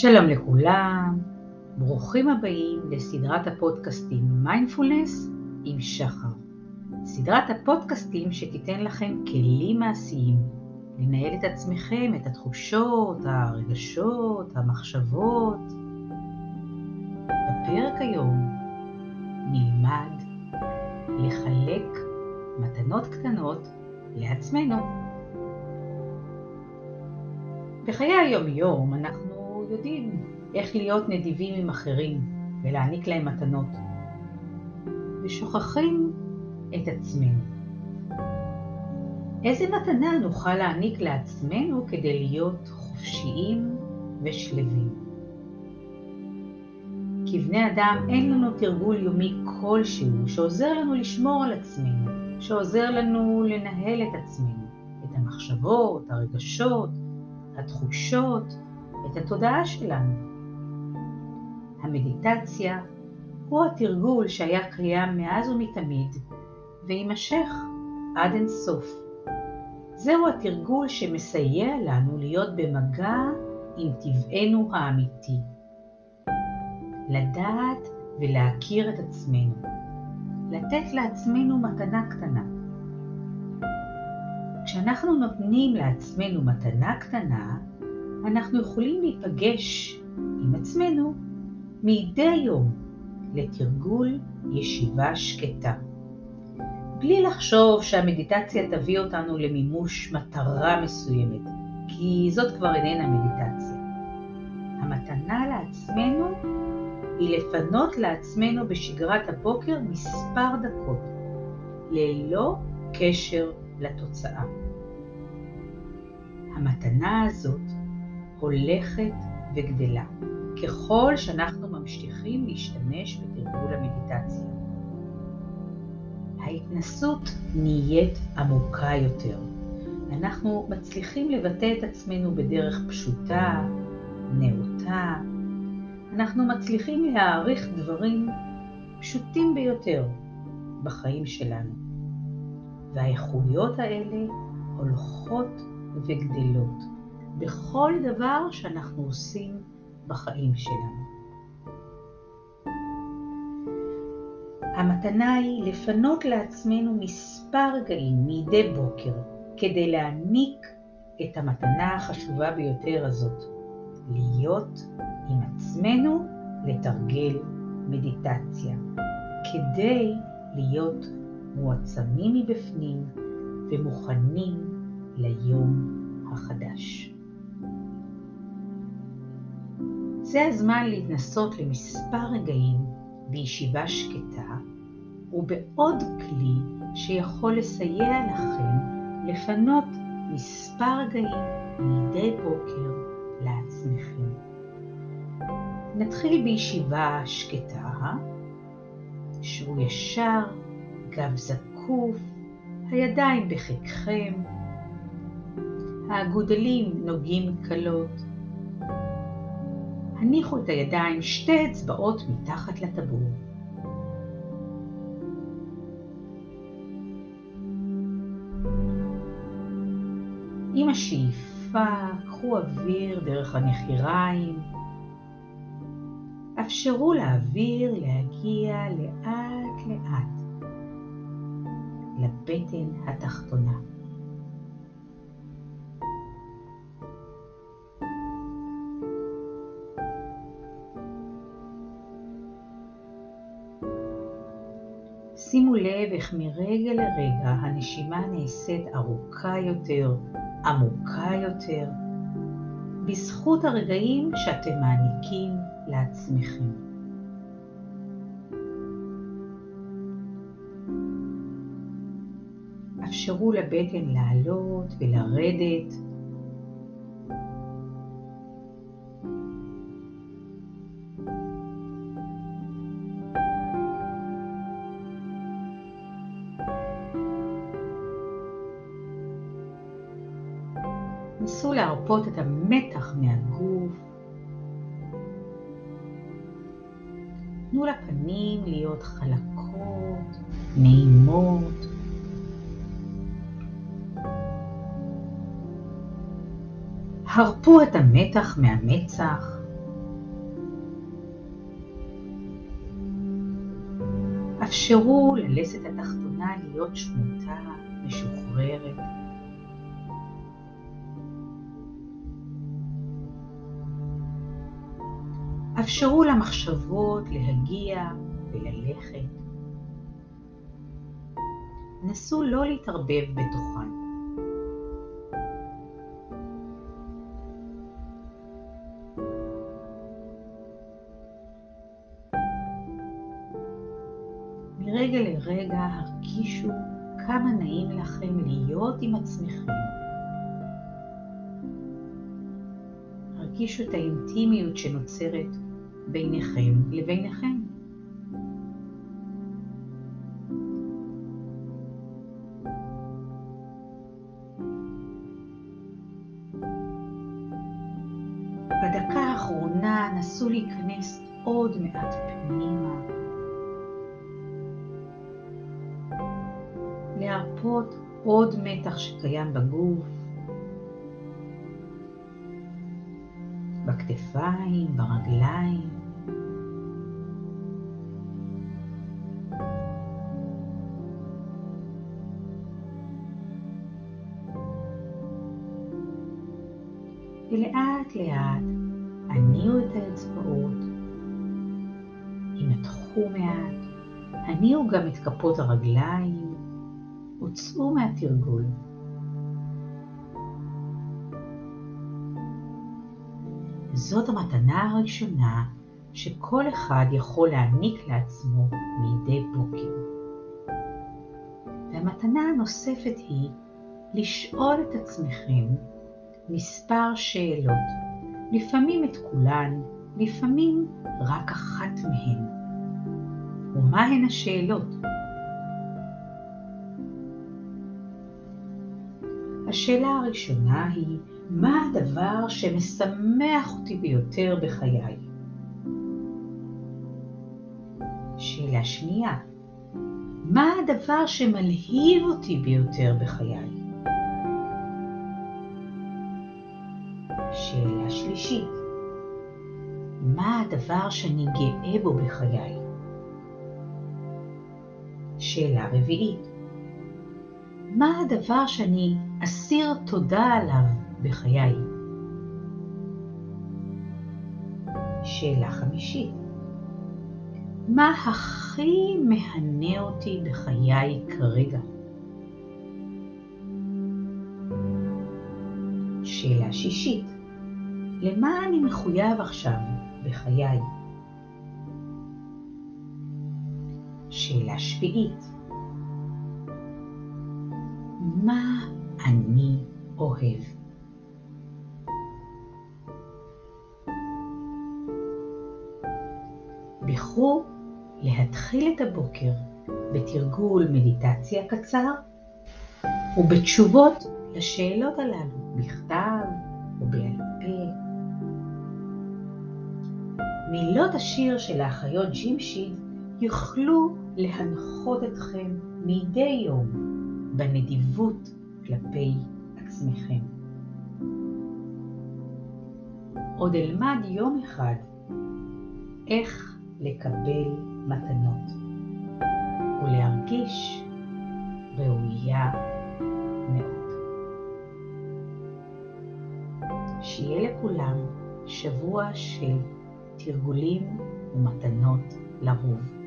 שלום לכולם, ברוכים הבאים לסדרת הפודקאסטים מיינדפולנס עם שחר. סדרת הפודקאסטים שתיתן לכם כלים מעשיים לנהל את עצמכם, את התחושות, הרגשות, המחשבות. בפרק היום נלמד לחלק מתנות קטנות לעצמנו. בחיי היום-יום אנחנו יודעים איך להיות נדיבים עם אחרים ולהעניק להם מתנות, ושוכחים את עצמנו. איזה מתנה נוכל להעניק לעצמנו כדי להיות חופשיים ושלווים? כבני אדם אין לנו תרגול יומי כלשהו שעוזר לנו לשמור על עצמנו, שעוזר לנו לנהל את עצמנו, את המחשבות, הרגשות, התחושות, את התודעה שלנו. המדיטציה הוא התרגול שהיה קיים מאז ומתמיד ויימשך עד אינסוף. זהו התרגול שמסייע לנו להיות במגע עם טבענו האמיתי. לדעת ולהכיר את עצמנו. לתת לעצמנו מתנה קטנה. כשאנחנו נותנים לעצמנו מתנה קטנה, אנחנו יכולים להיפגש עם עצמנו מדי יום לתרגול ישיבה שקטה. בלי לחשוב שהמדיטציה תביא אותנו למימוש מטרה מסוימת, כי זאת כבר איננה מדיטציה. המתנה לעצמנו היא לפנות לעצמנו בשגרת הבוקר מספר דקות, ללא קשר לתוצאה. המתנה הזאת הולכת וגדלה ככל שאנחנו ממשיכים להשתמש בתרגול המדיטציה. ההתנסות נהיית עמוקה יותר. אנחנו מצליחים לבטא את עצמנו בדרך פשוטה, נאותה. אנחנו מצליחים להעריך דברים פשוטים ביותר בחיים שלנו. והאיכויות האלה הולכות וגדלות בכל דבר שאנחנו עושים בחיים שלנו. המתנה היא לפנות לעצמנו מספר רגעים מדי בוקר כדי להעניק את המתנה החשובה ביותר הזאת, להיות עם עצמנו לתרגל מדיטציה, כדי להיות מועצמים מבפנים ומוכנים ליום החדש. זה הזמן להתנסות למספר רגעים בישיבה שקטה ובעוד כלי שיכול לסייע לכם לפנות מספר רגעים מדי בוקר לעצמכם. נתחיל בישיבה שקטה, שבו ישר, גב זקוף, הידיים בחיקכם, האגודלים נוגעים קלות. הניחו את הידיים שתי אצבעות מתחת לטבור. עם השאיפה קחו אוויר דרך הנחיריים. אפשרו לאוויר להגיע לאט לאט לבטן התחתונה. שימו לב איך מרגע לרגע הנשימה נעשית ארוכה יותר, עמוקה יותר, בזכות הרגעים שאתם מעניקים לעצמכם. אפשרו לבטן לעלות ולרדת להרפות את המתח מהגוף. תנו לפנים להיות חלקות, נעימות. הרפו את המתח מהמצח. אפשרו ללסת התחתונה להיות שמוטה, משוחררת. אפשרו למחשבות להגיע וללכת. נסו לא להתערבב בתוכן. מרגע לרגע הרגישו כמה נעים לכם להיות עם עצמכם. הרגישו את האינטימיות שנוצרת ביניכם לביניכם. בדקה האחרונה נסו להיכנס עוד מעט פנימה. להרפות עוד מתח שקיים בגוף, בכתפיים, ברגליים. ולאט לאט הניעו את האצבעות, ינתחו מעט, הניעו גם את כפות הרגליים, הוצאו מהתרגול. זאת המתנה הראשונה שכל אחד יכול להעניק לעצמו מדי בוקר. והמתנה הנוספת היא לשאול את עצמכם מספר שאלות, לפעמים את כולן, לפעמים רק אחת מהן. ומה הן השאלות? השאלה הראשונה היא, מה הדבר שמשמח אותי ביותר בחיי? שאלה שנייה, מה הדבר שמלהיב אותי ביותר בחיי? שאלה שלישית, מה הדבר שאני גאה בו בחיי? שאלה רביעית, מה הדבר שאני אסיר תודה עליו בחיי? שאלה חמישית, מה הכי מהנה אותי בחיי כרגע? שאלה שישית, למה אני מחויב עכשיו בחיי? שאלה שביעית, מה אני אוהב? בחרו להתחיל את הבוקר בתרגול מדיטציה קצר ובתשובות לשאלות הללו בכתב או בעל פה. מילות השיר של האחיות ג'ימשיד יוכלו להנחות אתכם מדי יום בנדיבות כלפי עצמכם. עוד אלמד יום אחד איך לקבל מתנות ולהרגיש ראויה מאוד. שיהיה לכולם שבוע של תרגולים ומתנות לרוב.